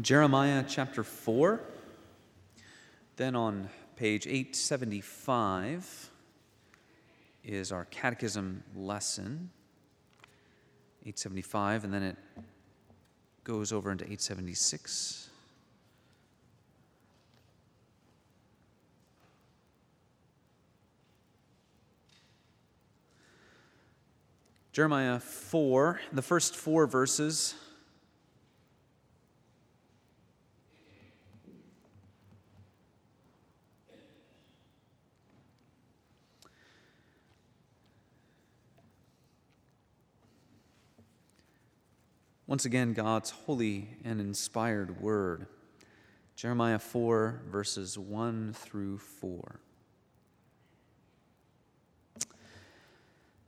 Jeremiah chapter 4. Then on page 875 is our catechism lesson. 875, and then it goes over into 876. Jeremiah 4, the first four verses. Once again, God's holy and inspired word. Jeremiah 4, verses 1 through 4.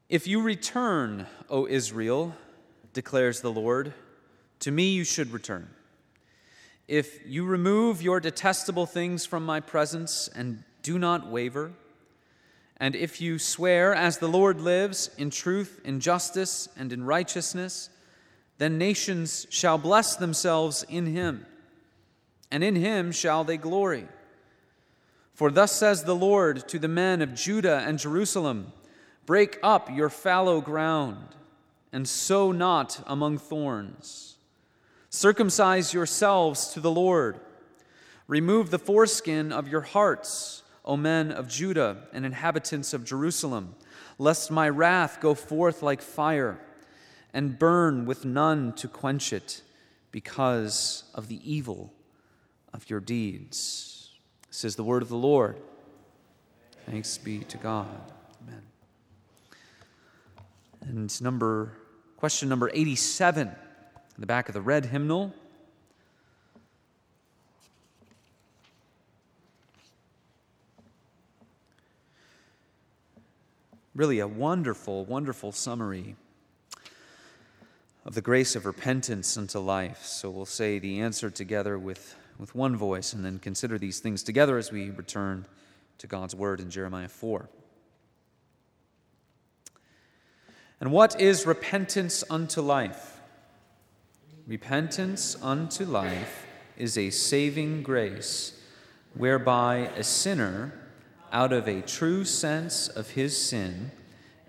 If you return, O Israel, declares the Lord, to me you should return. If you remove your detestable things from my presence and do not waver, and if you swear, as the Lord lives, in truth, in justice, and in righteousness, then nations shall bless themselves in him, and in him shall they glory. For thus says the Lord to the men of Judah and Jerusalem Break up your fallow ground, and sow not among thorns. Circumcise yourselves to the Lord. Remove the foreskin of your hearts, O men of Judah and inhabitants of Jerusalem, lest my wrath go forth like fire and burn with none to quench it because of the evil of your deeds. This is the word of the Lord. Thanks be to God. Amen. And number question number 87 in the back of the red hymnal. Really a wonderful, wonderful summary of the grace of repentance unto life. So we'll say the answer together with, with one voice and then consider these things together as we return to God's word in Jeremiah 4. And what is repentance unto life? Repentance unto life is a saving grace whereby a sinner, out of a true sense of his sin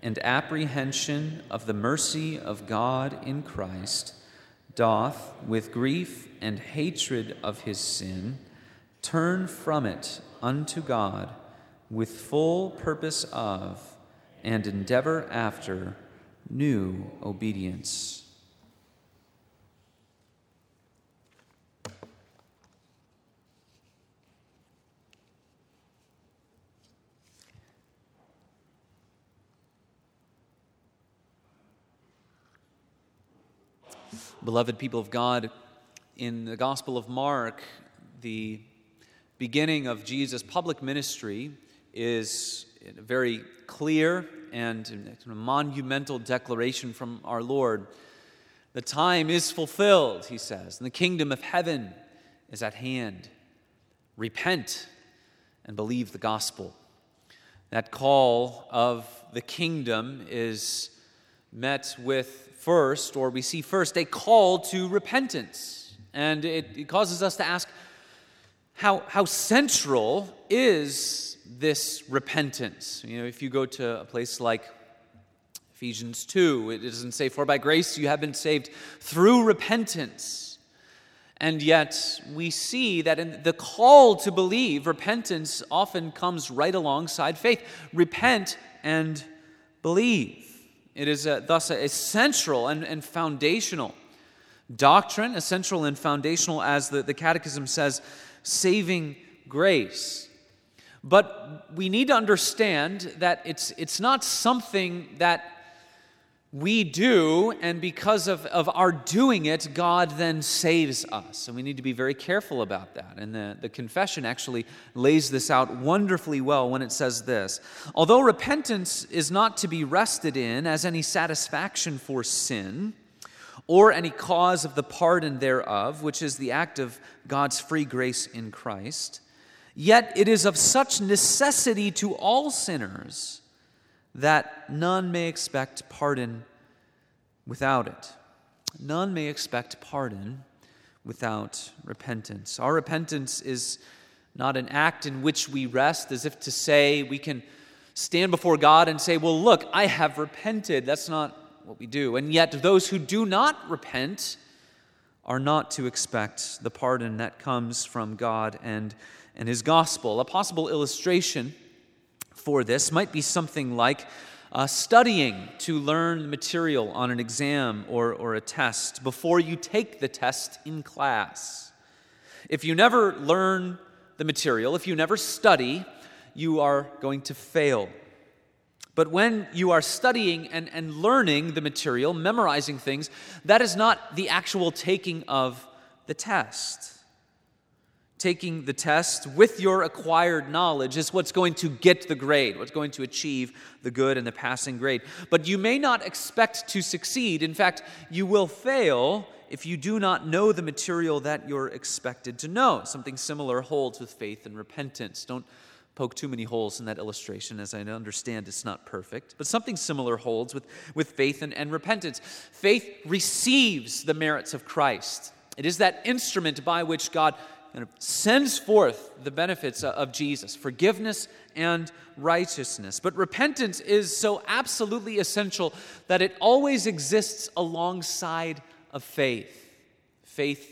and apprehension of the mercy of God in Christ, doth, with grief and hatred of his sin, turn from it unto God with full purpose of and endeavor after new obedience. Beloved people of God, in the Gospel of Mark, the beginning of Jesus' public ministry is a very clear and monumental declaration from our Lord. The time is fulfilled, he says, and the kingdom of heaven is at hand. Repent and believe the gospel. That call of the kingdom is met with first, or we see first, a call to repentance. And it, it causes us to ask how, how central is this repentance. You know, if you go to a place like Ephesians 2, it doesn't say, For by grace you have been saved through repentance. And yet, we see that in the call to believe, repentance often comes right alongside faith. Repent and believe. It is a, thus a, central and, and foundational doctrine, essential and foundational, as the, the Catechism says, saving grace. But we need to understand that it's, it's not something that we do, and because of, of our doing it, God then saves us. And we need to be very careful about that. And the, the confession actually lays this out wonderfully well when it says this Although repentance is not to be rested in as any satisfaction for sin, or any cause of the pardon thereof, which is the act of God's free grace in Christ, Yet it is of such necessity to all sinners that none may expect pardon without it. None may expect pardon without repentance. Our repentance is not an act in which we rest, as if to say we can stand before God and say, Well, look, I have repented. That's not what we do. And yet, those who do not repent are not to expect the pardon that comes from God and, and His gospel. A possible illustration for this might be something like uh, studying to learn material on an exam or, or a test before you take the test in class. If you never learn the material, if you never study, you are going to fail. But when you are studying and, and learning the material, memorizing things, that is not the actual taking of the test. Taking the test with your acquired knowledge is what's going to get the grade, what's going to achieve the good and the passing grade. But you may not expect to succeed. In fact, you will fail if you do not know the material that you're expected to know. Something similar holds with faith and repentance. Don't poke too many holes in that illustration, as I understand it's not perfect. But something similar holds with, with faith and, and repentance. Faith receives the merits of Christ, it is that instrument by which God of sends forth the benefits of Jesus forgiveness and righteousness. But repentance is so absolutely essential that it always exists alongside of faith. Faith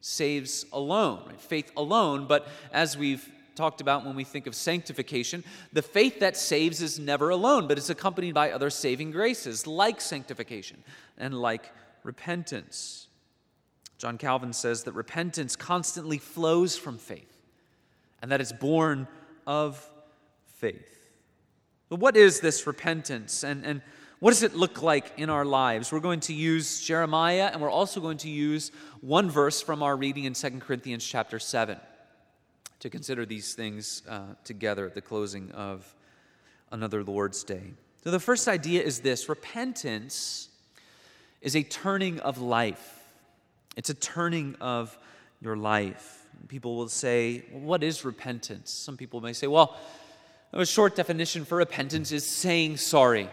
saves alone, right? faith alone, but as we've talked about when we think of sanctification, the faith that saves is never alone, but is accompanied by other saving graces like sanctification and like repentance. John Calvin says that repentance constantly flows from faith and that it's born of faith. But what is this repentance and, and what does it look like in our lives? We're going to use Jeremiah and we're also going to use one verse from our reading in 2 Corinthians chapter 7 to consider these things uh, together at the closing of another Lord's Day. So, the first idea is this repentance is a turning of life, it's a turning of your life. People will say, What is repentance? Some people may say, Well, a short definition for repentance is saying sorry.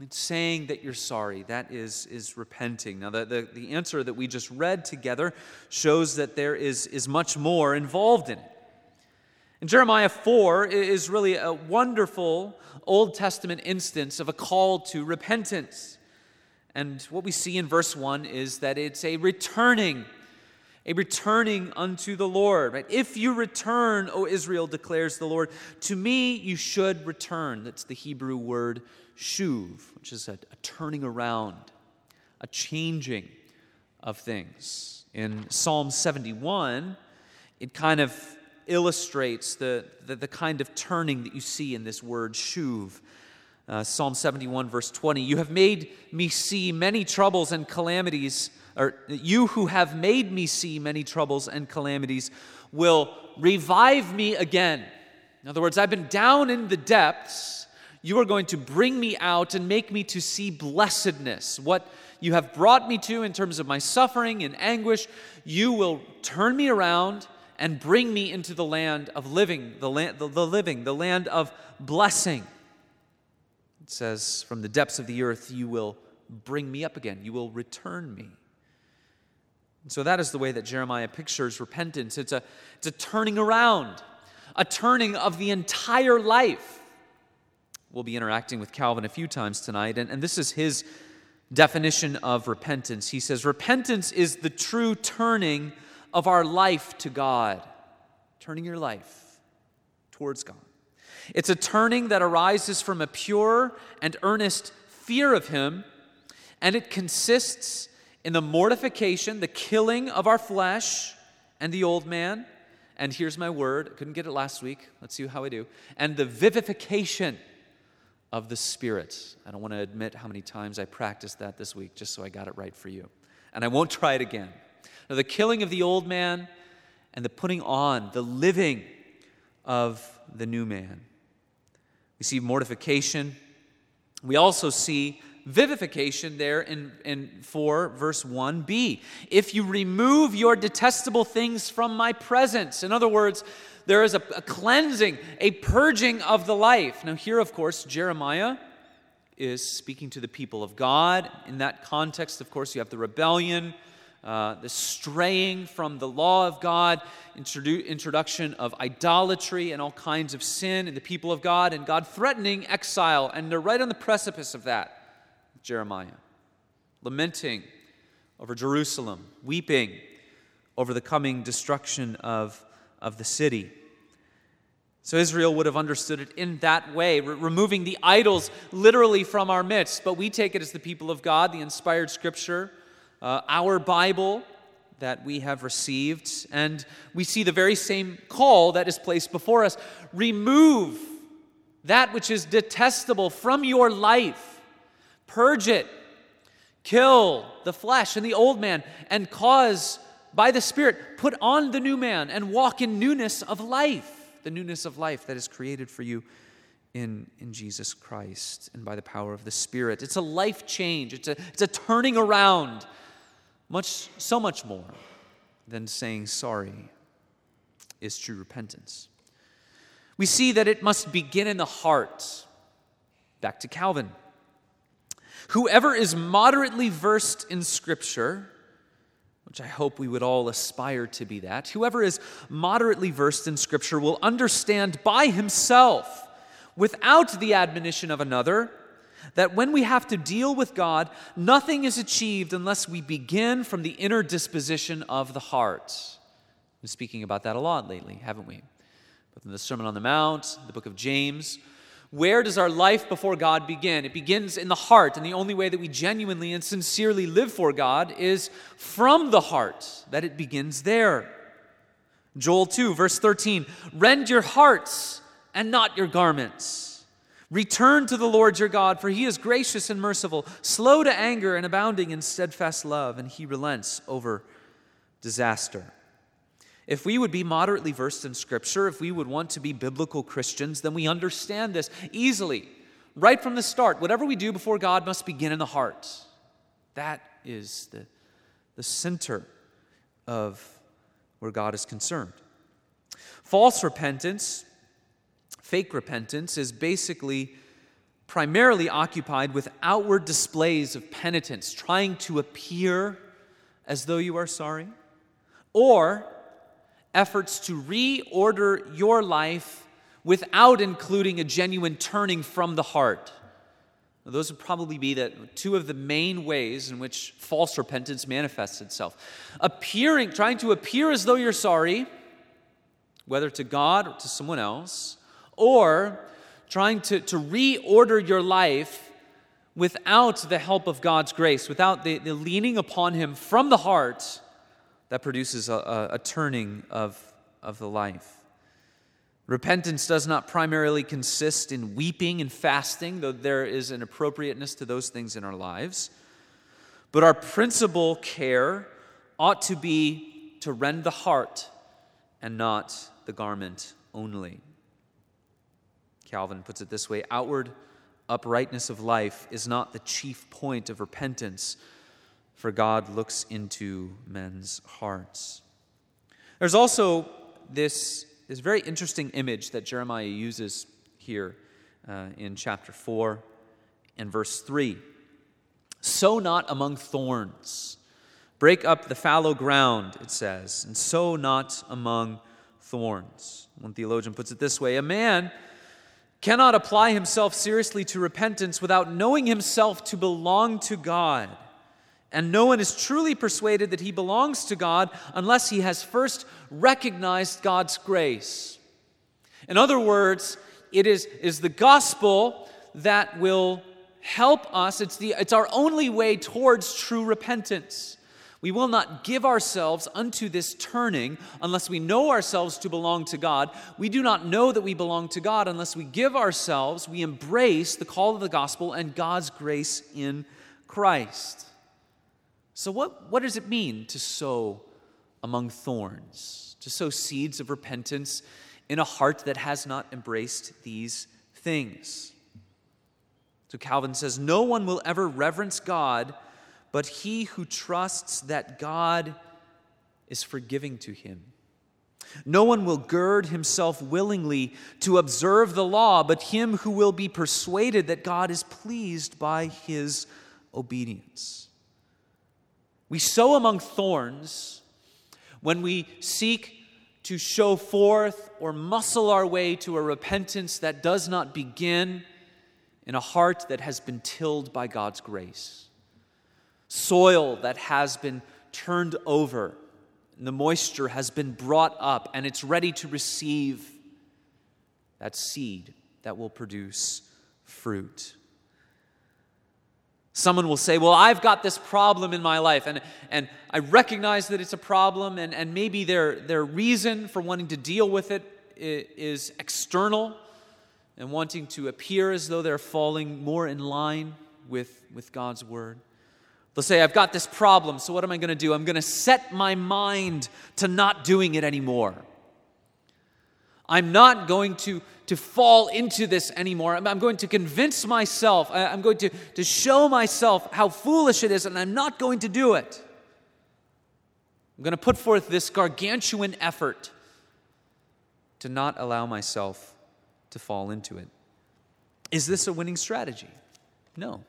It's saying that you're sorry. That is, is repenting. Now, the, the, the answer that we just read together shows that there is, is much more involved in it. And Jeremiah 4 is really a wonderful Old Testament instance of a call to repentance. And what we see in verse 1 is that it's a returning, a returning unto the Lord. Right? If you return, O Israel, declares the Lord, to me you should return. That's the Hebrew word shuv, which is a, a turning around, a changing of things. In Psalm 71, it kind of illustrates the, the, the, kind of turning that you see in this word shuv. Uh, Psalm 71, verse 20 You have made me see many troubles and calamities, or you who have made me see many troubles and calamities will revive me again. In other words, I've been down in the depths. You are going to bring me out and make me to see blessedness. What you have brought me to in terms of my suffering and anguish, you will turn me around and bring me into the land of living, the, land, the, the living, the land of blessing. It says, From the depths of the earth, you will bring me up again, you will return me. And so that is the way that Jeremiah pictures repentance. It's a, it's a turning around, a turning of the entire life. We'll be interacting with Calvin a few times tonight, and, and this is his definition of repentance. He says, Repentance is the true turning of our life to God, turning your life towards God. It's a turning that arises from a pure and earnest fear of Him, and it consists in the mortification, the killing of our flesh and the old man. And here's my word, I couldn't get it last week. Let's see how I do. And the vivification of the Spirit. I don't want to admit how many times I practiced that this week just so I got it right for you. And I won't try it again. Now, the killing of the old man and the putting on, the living of the new man. We see mortification. We also see vivification there in, in 4 verse 1b. If you remove your detestable things from my presence. In other words, there is a, a cleansing, a purging of the life. Now, here, of course, Jeremiah is speaking to the people of God. In that context, of course, you have the rebellion uh, the straying from the law of God, introdu- introduction of idolatry and all kinds of sin in the people of God, and God threatening exile. And they're right on the precipice of that, Jeremiah, lamenting over Jerusalem, weeping over the coming destruction of, of the city. So Israel would have understood it in that way, re- removing the idols literally from our midst. But we take it as the people of God, the inspired scripture, uh, our Bible that we have received. And we see the very same call that is placed before us remove that which is detestable from your life, purge it, kill the flesh and the old man, and cause by the Spirit, put on the new man and walk in newness of life the newness of life that is created for you in, in Jesus Christ and by the power of the Spirit. It's a life change, it's a, it's a turning around, much, so much more than saying sorry is true repentance. We see that it must begin in the heart. Back to Calvin. Whoever is moderately versed in Scripture which I hope we would all aspire to be that, whoever is moderately versed in Scripture will understand by himself, without the admonition of another, that when we have to deal with God, nothing is achieved unless we begin from the inner disposition of the heart. We've been speaking about that a lot lately, haven't we? Both in the Sermon on the Mount, the book of James, where does our life before God begin? It begins in the heart, and the only way that we genuinely and sincerely live for God is from the heart, that it begins there. Joel 2, verse 13 Rend your hearts and not your garments. Return to the Lord your God, for he is gracious and merciful, slow to anger and abounding in steadfast love, and he relents over disaster. If we would be moderately versed in Scripture, if we would want to be biblical Christians, then we understand this easily. Right from the start, whatever we do before God must begin in the heart. That is the, the center of where God is concerned. False repentance, fake repentance, is basically primarily occupied with outward displays of penitence, trying to appear as though you are sorry, or efforts to reorder your life without including a genuine turning from the heart. Those would probably be that two of the main ways in which false repentance manifests itself. Appearing, trying to appear as though you're sorry, whether to God or to someone else, or trying to, to reorder your life without the help of God's grace, without the, the leaning upon Him from the heart that produces a, a, a turning of, of the life. Repentance does not primarily consist in weeping and fasting, though there is an appropriateness to those things in our lives. But our principal care ought to be to rend the heart and not the garment only. Calvin puts it this way outward uprightness of life is not the chief point of repentance for God looks into men's hearts. There's also this, this very interesting image that Jeremiah uses here uh, in chapter 4 and verse 3. Sow not among thorns. Break up the fallow ground, it says, and sow not among thorns. One theologian puts it this way A man cannot apply himself seriously to repentance without knowing himself to belong to God and no one is truly persuaded that he belongs to God unless he has first recognized God's grace. In other words, it is, is the gospel that will help us. It's, the, it's our only way towards true repentance. We will not give ourselves unto this turning unless we know ourselves to belong to God. We do not know that we belong to God unless we give ourselves, we embrace the call of the gospel and God's grace in Christ. So, what, what does it mean to sow among thorns? To sow seeds of repentance in a heart that has not embraced these things? So, Calvin says, No one will ever reverence God but he who trusts that God is forgiving to him. No one will gird himself willingly to observe the law, but him who will be persuaded that God is pleased by his obedience. We sow among thorns when we seek to show forth or muscle our way to a repentance that does not begin in a heart that has been tilled by God's grace, soil that has been turned over, and the moisture has been brought up, and it's ready to receive that seed that will produce fruit. Someone will say, Well, I've got this problem in my life, and, and I recognize that it's a problem, and, and maybe their, their reason for wanting to deal with it is external and wanting to appear as though they're falling more in line with, with God's word. They'll say, I've got this problem, so what am I going to do? I'm going to set my mind to not doing it anymore. I'm not going to, to fall into this anymore. I'm, going to convince myself, I'm going to, to show myself how foolish it is, and I'm not going to do it. I'm going to put forth this gargantuan effort to not allow myself to fall into it. Is this a winning strategy? No.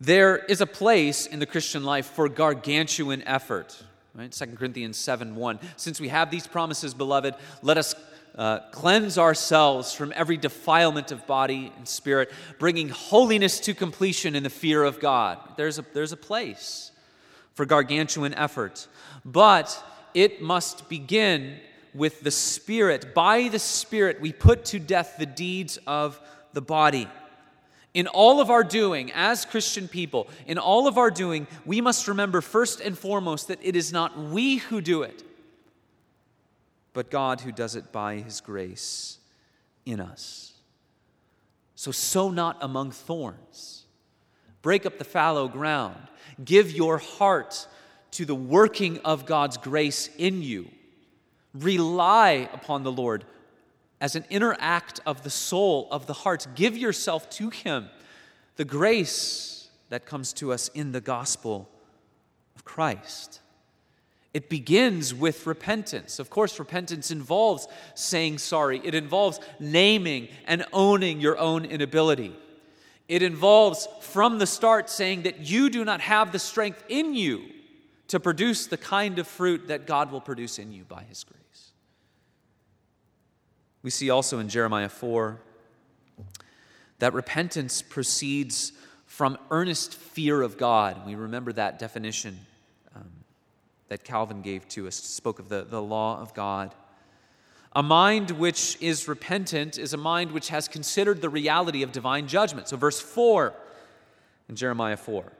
There is a place in the Christian life for gargantuan effort. Right? 2 Corinthians 7 1. Since we have these promises, beloved, let us uh, cleanse ourselves from every defilement of body and spirit, bringing holiness to completion in the fear of God. There's a, there's a place for gargantuan effort, but it must begin with the Spirit. By the Spirit, we put to death the deeds of the body. In all of our doing, as Christian people, in all of our doing, we must remember first and foremost that it is not we who do it, but God who does it by his grace in us. So, sow not among thorns. Break up the fallow ground. Give your heart to the working of God's grace in you. Rely upon the Lord as an inner act of the soul, of the heart. Give yourself to Him. The grace that comes to us in the gospel of Christ. It begins with repentance. Of course, repentance involves saying sorry, it involves naming and owning your own inability. It involves, from the start, saying that you do not have the strength in you to produce the kind of fruit that God will produce in you by His grace. We see also in Jeremiah 4 that repentance proceeds from earnest fear of God. We remember that definition um, that Calvin gave to us, spoke of the, the law of God. A mind which is repentant is a mind which has considered the reality of divine judgment. So, verse 4 in Jeremiah 4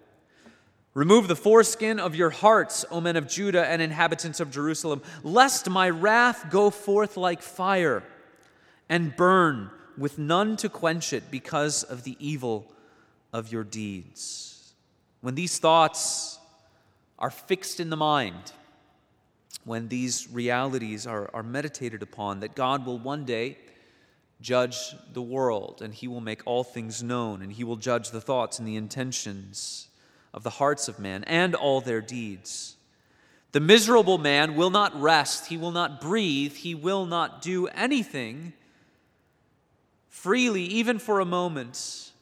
Remove the foreskin of your hearts, O men of Judah and inhabitants of Jerusalem, lest my wrath go forth like fire and burn with none to quench it because of the evil of your deeds. When these thoughts are fixed in the mind, when these realities are, are meditated upon, that God will one day judge the world and he will make all things known and he will judge the thoughts and the intentions of the hearts of men and all their deeds. The miserable man will not rest, he will not breathe, he will not do anything freely, even for a moment,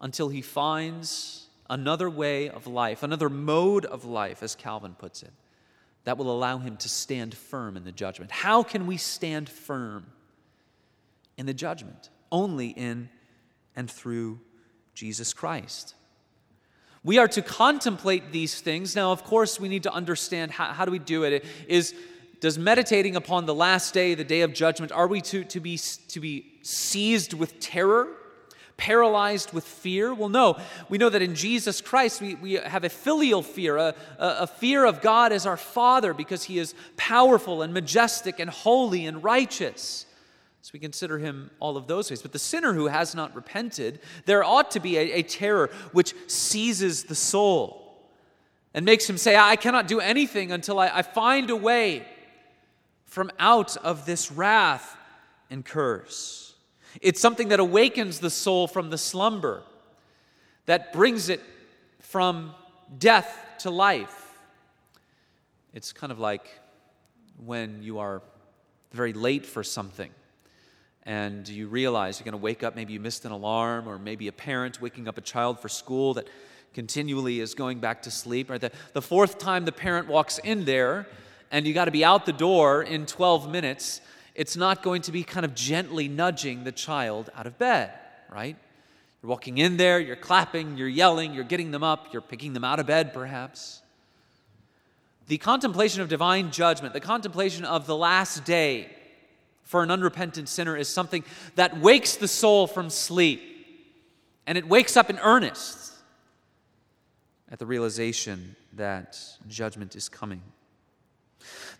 until he finds another way of life, another mode of life, as Calvin puts it, that will allow him to stand firm in the judgment. How can we stand firm in the judgment? Only in and through Jesus Christ. We are to contemplate these things. Now, of course, we need to understand how, how do we do it? it. Is does meditating upon the last day, the day of judgment, are we to, to, be, to be seized with terror, paralyzed with fear? Well, no. We know that in Jesus Christ, we, we have a filial fear, a, a fear of God as our Father because He is powerful and majestic and holy and righteous. So we consider him all of those ways. But the sinner who has not repented, there ought to be a, a, terror which seizes the soul and makes him say, I cannot do anything until I, I find a way from out of this wrath and curse. It's something that awakens the soul from the slumber, that brings it from death to life. It's kind of like when you are very late for something and you realize you're going to wake up, maybe you missed an alarm, or maybe a parent waking up a child for school that continually is going back to sleep. Right? The, the fourth time the parent walks in there, and you got to be out the door in 12 minutes, it's not going to be kind of gently nudging the child out of bed, right? You're walking in there, you're clapping, you're yelling, you're getting them up, you're picking them out of bed, perhaps. The contemplation of divine judgment, the contemplation of the last day for an unrepentant sinner is something that wakes the soul from sleep. And it wakes up in earnest at the realization that judgment is coming.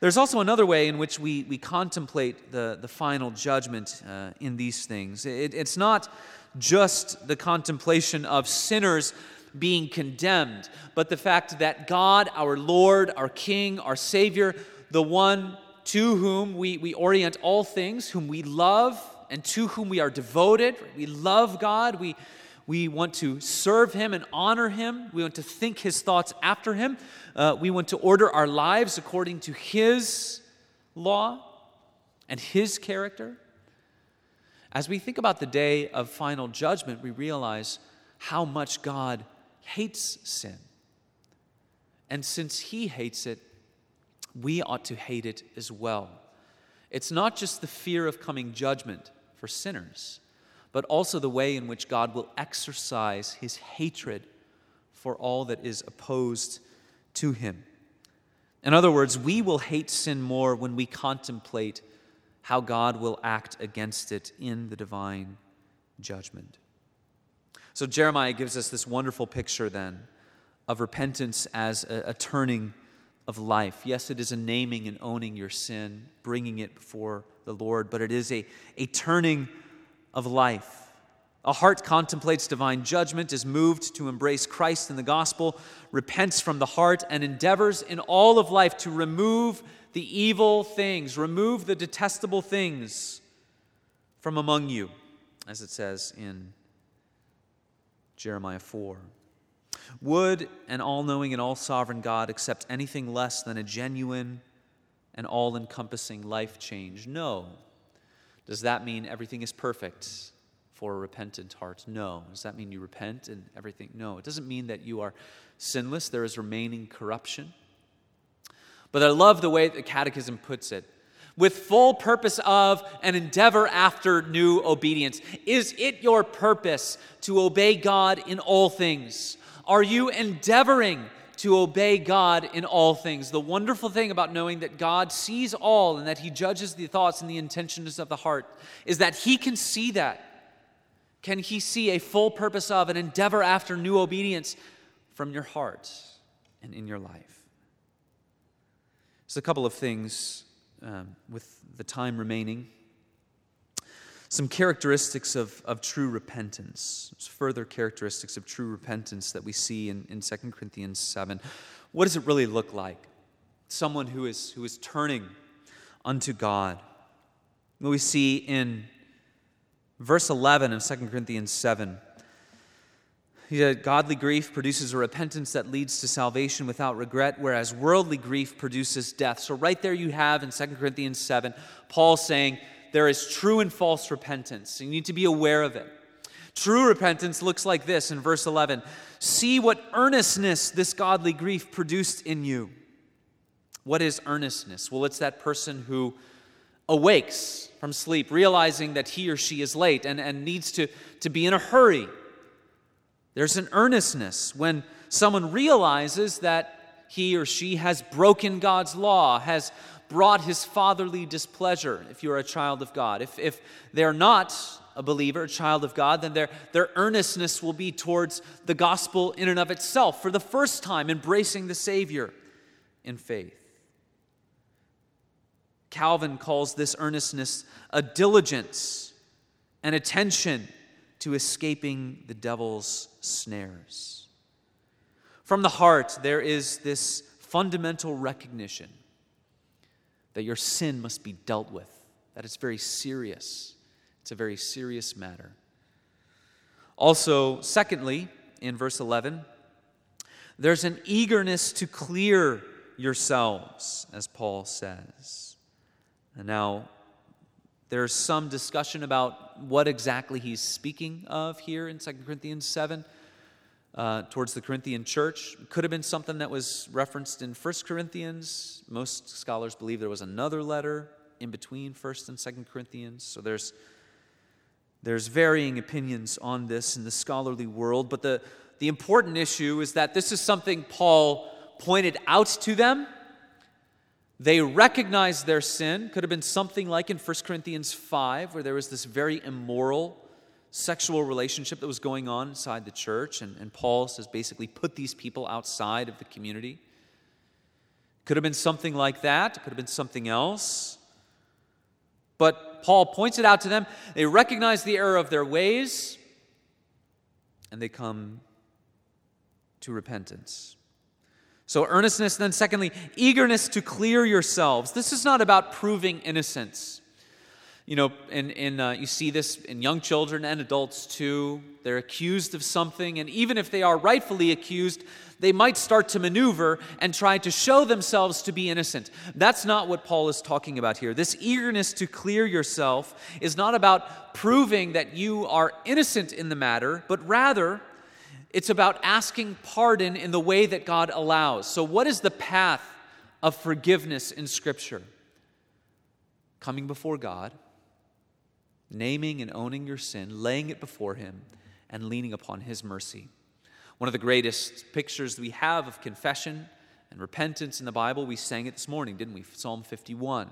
There's also another way in which we, we contemplate the, the final judgment uh, in these things. It, it's not just the contemplation of sinners being condemned, but the fact that God, our Lord, our King, our Savior, the one to whom we, we orient all things, whom we love, and to whom we are devoted, we love God, we, we want to serve Him and honor Him, we want to think His thoughts after Him, uh, we want to order our lives according to His law and His character. As we think about the day of final judgment, we realize how much God hates sin. And since He hates it, we ought to hate it as well. It's not just the fear of coming judgment for sinners, but also the way in which God will exercise His hatred for all that is opposed to Him. In other words, we will hate sin more when we contemplate how God will act against it in the divine judgment. So, Jeremiah gives us this wonderful picture then of repentance as a, a, turning of life. Yes, it is a naming and owning your sin, bringing it before the Lord, but it is a, a turning of life. A heart contemplates divine judgment, is moved to embrace Christ in the gospel, repents from the heart, and endeavors in all of life to remove the evil things, remove the detestable things from among you, as it says in Jeremiah 4. Would an all knowing and all sovereign God accept anything less than a genuine and all encompassing life change? No. Does that mean everything is perfect for a repentant heart? No. Does that mean you repent and everything? No. It doesn't mean that you are sinless, there is remaining corruption. But I love the way the Catechism puts it with full purpose of an endeavor after new obedience. Is it your purpose to obey God in all things? Are you endeavoring to obey God in all things? The wonderful thing about knowing that God sees all and that He judges the thoughts and the intentions of the heart is that He can see that. Can He see a full purpose of an endeavor after new obedience from your heart and in your life? Just a couple of things um, with the time remaining. Some characteristics of, of true repentance. Further characteristics of true repentance that we see in, in 2 Corinthians 7. What does it really look like? Someone who is, who is turning unto God. What we see in verse 11 of 2 Corinthians 7 he said, Godly grief produces a repentance that leads to salvation without regret, whereas worldly grief produces death. So, right there you have in 2 Corinthians 7, Paul saying there is true and false repentance. You need to be aware of it. True repentance looks like this in verse 11 See what earnestness this godly grief produced in you. What is earnestness? Well, it's that person who awakes from sleep, realizing that he or she is late and, and needs to, to be in a hurry there's an earnestness when someone realizes that he or she has broken God's law, has brought his fatherly displeasure, if you're a child of God. If, if they're not a believer, a child of God, then their, their earnestness will be towards the gospel in and of itself, for the first time embracing the Savior in faith. Calvin calls this earnestness a diligence, an attention to escaping the devil's snares. From the heart, there is this fundamental recognition that your sin must be dealt with, that it's very serious. It's a very serious matter. Also, secondly, in verse 11, there's an eagerness to clear yourselves, as Paul says. And now, there's some discussion about what exactly he's speaking of here in 2 Corinthians 7. Uh, towards the Corinthian church. Could have been something that was referenced in 1 Corinthians. Most scholars believe there was another letter in between 1st and 2nd Corinthians. So there's, there's varying opinions on this in the scholarly world. But the, the important issue is that this is something Paul pointed out to them. They recognized their sin. Could have been something like in 1 Corinthians 5, where there was this very immoral sexual relationship that was going on inside the church. And, and Paul says basically, put these people outside of the community. Could have been something like that, could have been something else. But Paul points it out to them. They recognize the error of their ways, and they come to repentance. So, earnestness, then, secondly, eagerness to clear yourselves. This is not about proving innocence. You know, and, uh, you see this in young children and adults too. They're accused of something, and even if they are rightfully accused, they might start to maneuver and try to show themselves to be innocent. That's not what Paul is talking about here. This eagerness to clear yourself is not about proving that you are innocent in the matter, but rather it's about asking pardon in the way that God allows. So, what is the path of forgiveness in Scripture? Coming before God naming and owning your sin, laying it before Him, and leaning upon His mercy. One of the greatest pictures we have of confession and repentance in the Bible, we sang it this morning, didn't we? Psalm 51.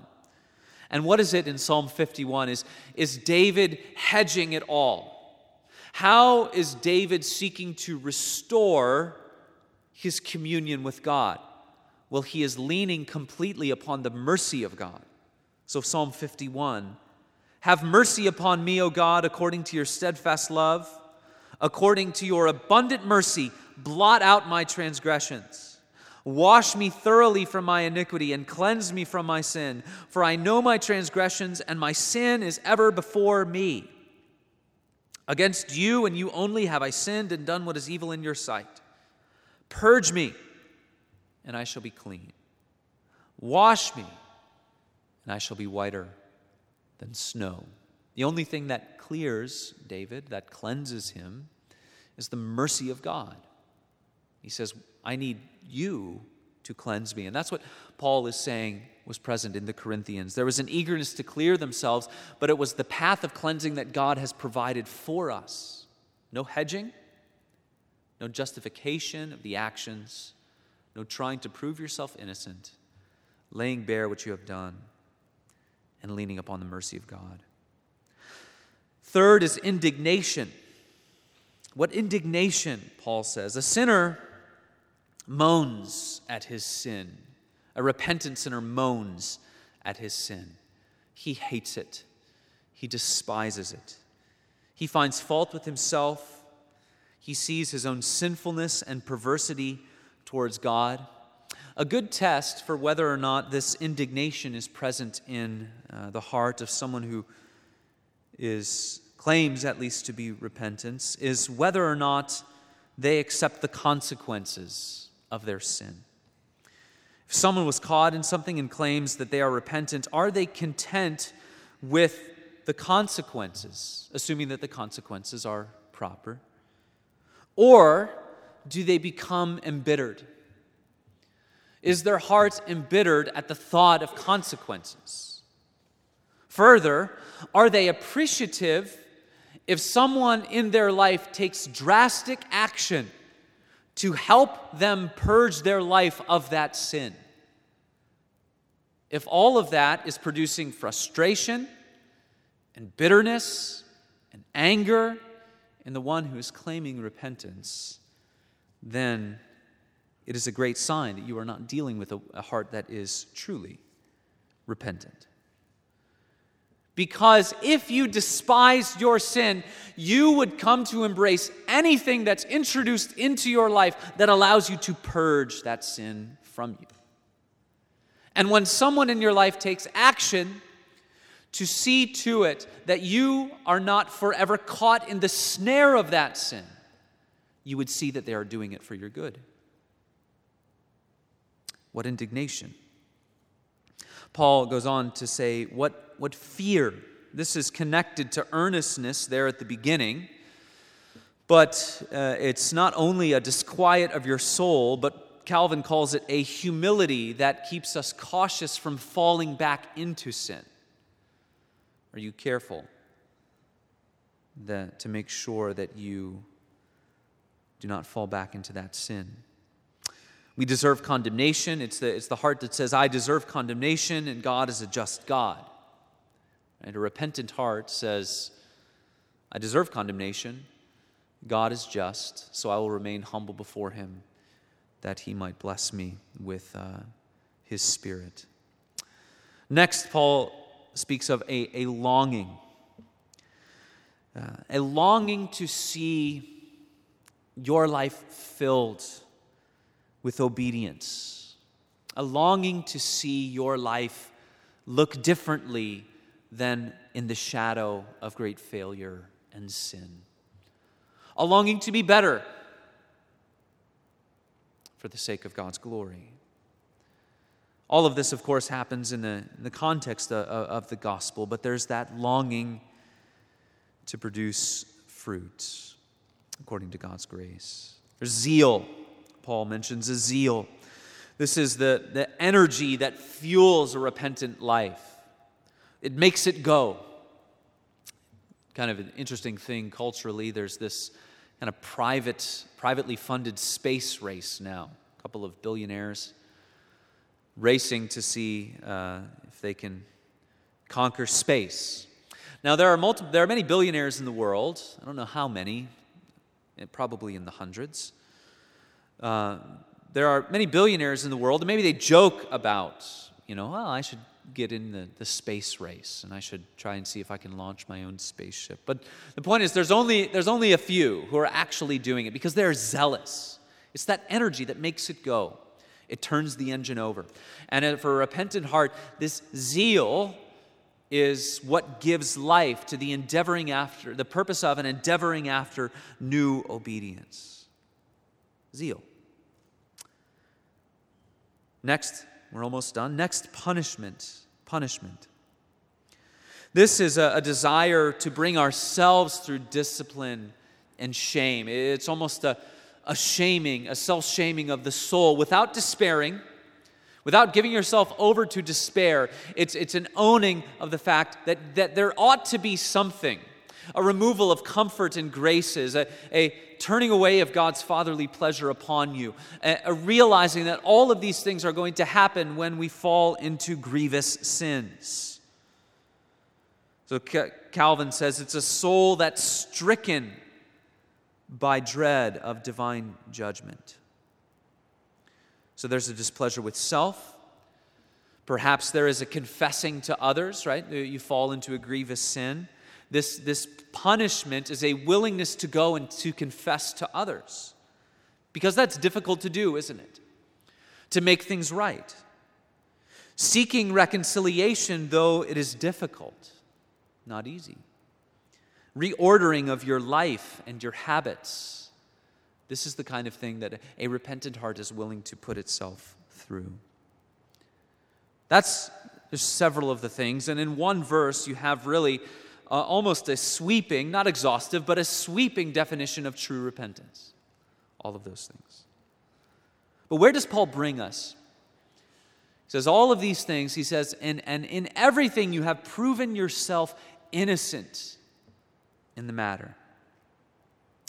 And what is it in Psalm 51? Is, is David hedging it all? How is David seeking to restore his communion with God? Well, he is leaning completely upon the mercy of God. So, Psalm 51 have mercy upon me, O God, according to your steadfast love. According to your abundant mercy, blot out my transgressions. Wash me thoroughly from my iniquity and cleanse me from my sin. For I know my transgressions, and my sin is ever before me. Against you and you only have I sinned and done what is evil in your sight. Purge me, and I shall be clean. Wash me, and I shall be whiter than snow. The only thing that clears David, that cleanses him, is the mercy of God. He says, I need you to cleanse me. And that's what Paul is saying was present in the Corinthians. There was an eagerness to clear themselves, but it was the path of cleansing that God has provided for us. No hedging, no justification of the actions, no trying to prove yourself innocent, laying bare what you have done and leaning upon the mercy of God. Third is indignation. What indignation, Paul says? A sinner moans at his sin. A repentant sinner moans at his sin. He hates it, he despises it. He finds fault with himself. He sees his own sinfulness and perversity towards God. A good test for whether or not this indignation is present in uh, the heart of someone who is claims at least to be repentance is whether or not they accept the consequences of their sin. If someone was caught in something and claims that they are repentant, are they content with the consequences, assuming that the consequences are proper? Or do they become embittered? Is their heart embittered at the thought of consequences? Further, are they appreciative if someone in their life takes drastic action to help them purge their life of that sin? If all of that is producing frustration and bitterness and anger in the one who is claiming repentance, then it is a great sign that you are not dealing with a, a heart that is truly repentant. Because if you despised your sin, you would come to embrace anything that's introduced into your life that allows you to purge that sin from you. And when someone in your life takes action to see to it that you are not forever caught in the snare of that sin, you would see that they are doing it for your good. What indignation. Paul goes on to say, what, what fear. This is connected to earnestness there at the beginning. But uh, it's not only a disquiet of your soul, but Calvin calls it a humility that keeps us cautious from falling back into sin. Are you careful that, to make sure that you do not fall back into that sin? We deserve condemnation. It's the, it's the heart that says, I deserve condemnation, and God is a just God. And a repentant heart says, I deserve condemnation. God is just, so I will remain humble before him that he might bless me with uh, his spirit. Next, Paul speaks of a, a longing, uh, a longing to see your life filled with obedience, a longing to see your life look differently than in the shadow of great failure and sin, a longing to be better for the sake of God's glory. All of this, of course, happens in the, in the context of, of the gospel, but there's that longing to produce fruit according to God's grace. There's zeal. Paul mentions a zeal. This is the, the energy that fuels a repentant life, it makes it go. Kind of an interesting thing culturally, there's this kind of private, privately funded space race now. A couple of billionaires racing to see uh, if they can conquer space. Now, there are, multi- there are many billionaires in the world. I don't know how many, probably in the hundreds. Uh, there are many billionaires in the world, and maybe they joke about, you know, well, I should get in the, the space race and I should try and see if I can launch my own spaceship. But the point is, there's only, there's only a few who are actually doing it because they're zealous. It's that energy that makes it go, it turns the engine over. And for a repentant heart, this zeal is what gives life to the endeavoring after, the purpose of and endeavoring after new obedience. Zeal. Next, we're almost done. Next, punishment. Punishment. This is a, a desire to bring ourselves through discipline and shame. It's almost a, a shaming, a self shaming of the soul without despairing, without giving yourself over to despair. It's, it's an owning of the fact that, that there ought to be something a removal of comfort and graces, a, a turning away of God's fatherly pleasure upon you, a, a realizing that all of these things are going to happen when we fall into grievous sins. So Calvin says it's a soul that's stricken by dread of divine judgment. So there's a displeasure with self. Perhaps there is a confessing to others, right? You fall into a grievous sin. This, this punishment is a willingness to go and to confess to others. Because that's difficult to do, isn't it? To make things right. Seeking reconciliation, though it is difficult, not easy. Reordering of your life and your habits. This is the kind of thing that a repentant heart is willing to put itself through. That's there's several of the things, and in one verse you have really uh, almost a sweeping, not exhaustive, but a sweeping definition of true repentance. All of those things. But where does Paul bring us? He says, All of these things, he says, and, and in everything you have proven yourself innocent in the matter.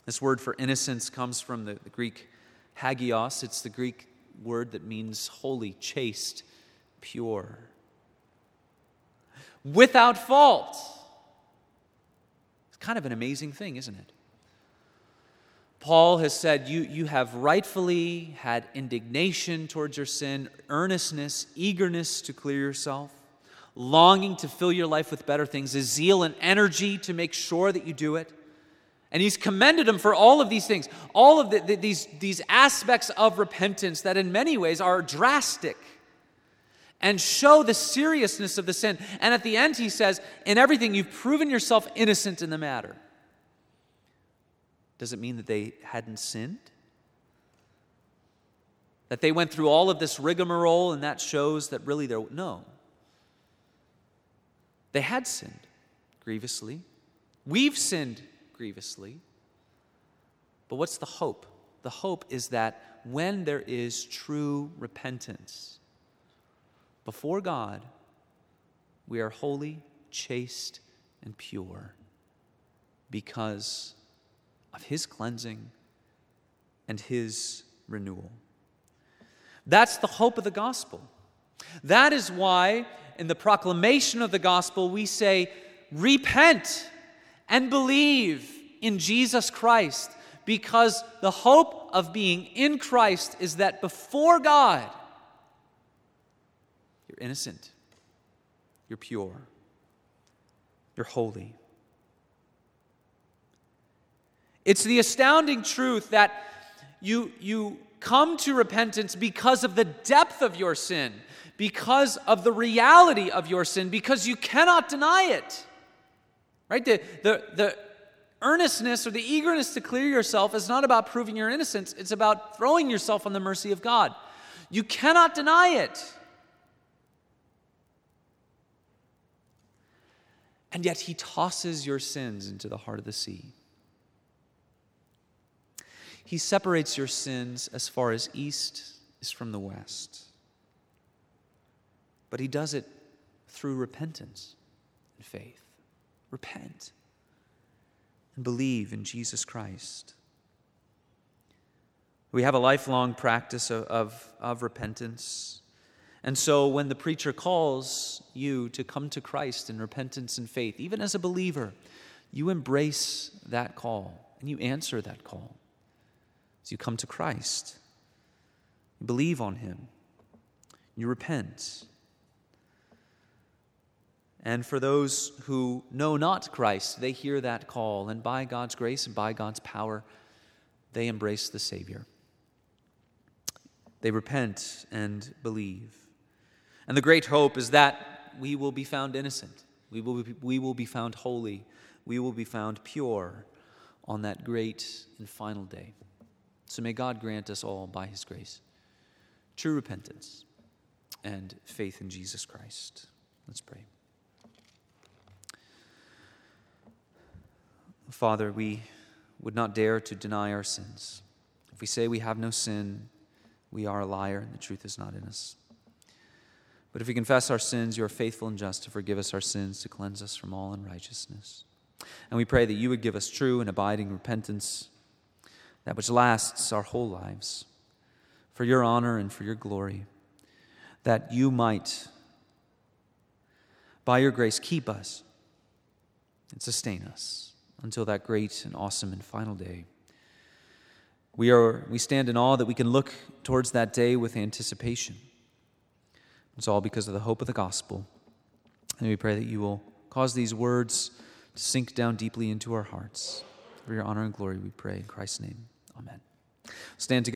This word for innocence comes from the, the Greek hagios. It's the Greek word that means holy, chaste, pure. Without fault kind of an amazing thing, isn't it? Paul has said, you, you have rightfully had indignation towards your sin, earnestness, eagerness to clear yourself, longing to fill your life with better things, a zeal and energy to make sure that you do it. And he's commended him for all of these things, all of the, the, these, these aspects of repentance that in many ways are drastic and show the seriousness of the sin. And at the end, he says, In everything, you've proven yourself innocent in the matter. Does it mean that they hadn't sinned? That they went through all of this rigmarole and that shows that really they're. No. They had sinned grievously. We've sinned grievously. But what's the hope? The hope is that when there is true repentance before God, we are holy, chaste, and pure because of His cleansing and His renewal. That's the hope of the gospel. That is why, in the proclamation of the gospel, we say, Repent and believe in Jesus Christ, because the hope of being in Christ is that before God, you're innocent, you're pure, you're holy. It's the astounding truth that you, you come to repentance because of the depth of your sin, because of the reality of your sin, because you cannot deny it. Right? The, the, the earnestness or the eagerness to clear yourself is not about proving your innocence, it's about throwing yourself on the mercy of God. You cannot deny it. And yet, He tosses your sins into the heart of the sea. He separates your sins as far as east is from the west. But He does it through repentance and faith. Repent and believe in Jesus Christ. We have a lifelong practice of, of, of, repentance. And so when the preacher calls you to come to Christ in repentance and faith, even as a believer, you embrace that call and you answer that call. As you come to Christ, you believe on Him, you repent. And for those who know not Christ, they hear that call, and by God's grace and by God's power, they embrace the Savior. They repent and believe. And the great hope is that we will be found innocent, we will be, we will be found holy, we will be found pure on that great and final day. So may God grant us all, by His grace, true repentance and faith in Jesus Christ. Let's pray. Father, we would not dare to deny our sins. If we say we have no sin, we are a liar and the truth is not in us. But if we confess our sins, you are faithful and just to forgive us our sins, to cleanse us from all unrighteousness. And we pray that you would give us true and abiding repentance that which lasts our whole lives, for your honor and for your glory, that you might, by your grace, keep us and sustain us until that great and awesome and final day. We, are, we stand in awe that we can look towards that day with anticipation. It's all because of the hope of the gospel. And we pray that you will cause these words to sink down deeply into our hearts. For your honor and glory, we pray in Christ's name. Amen. Stand together.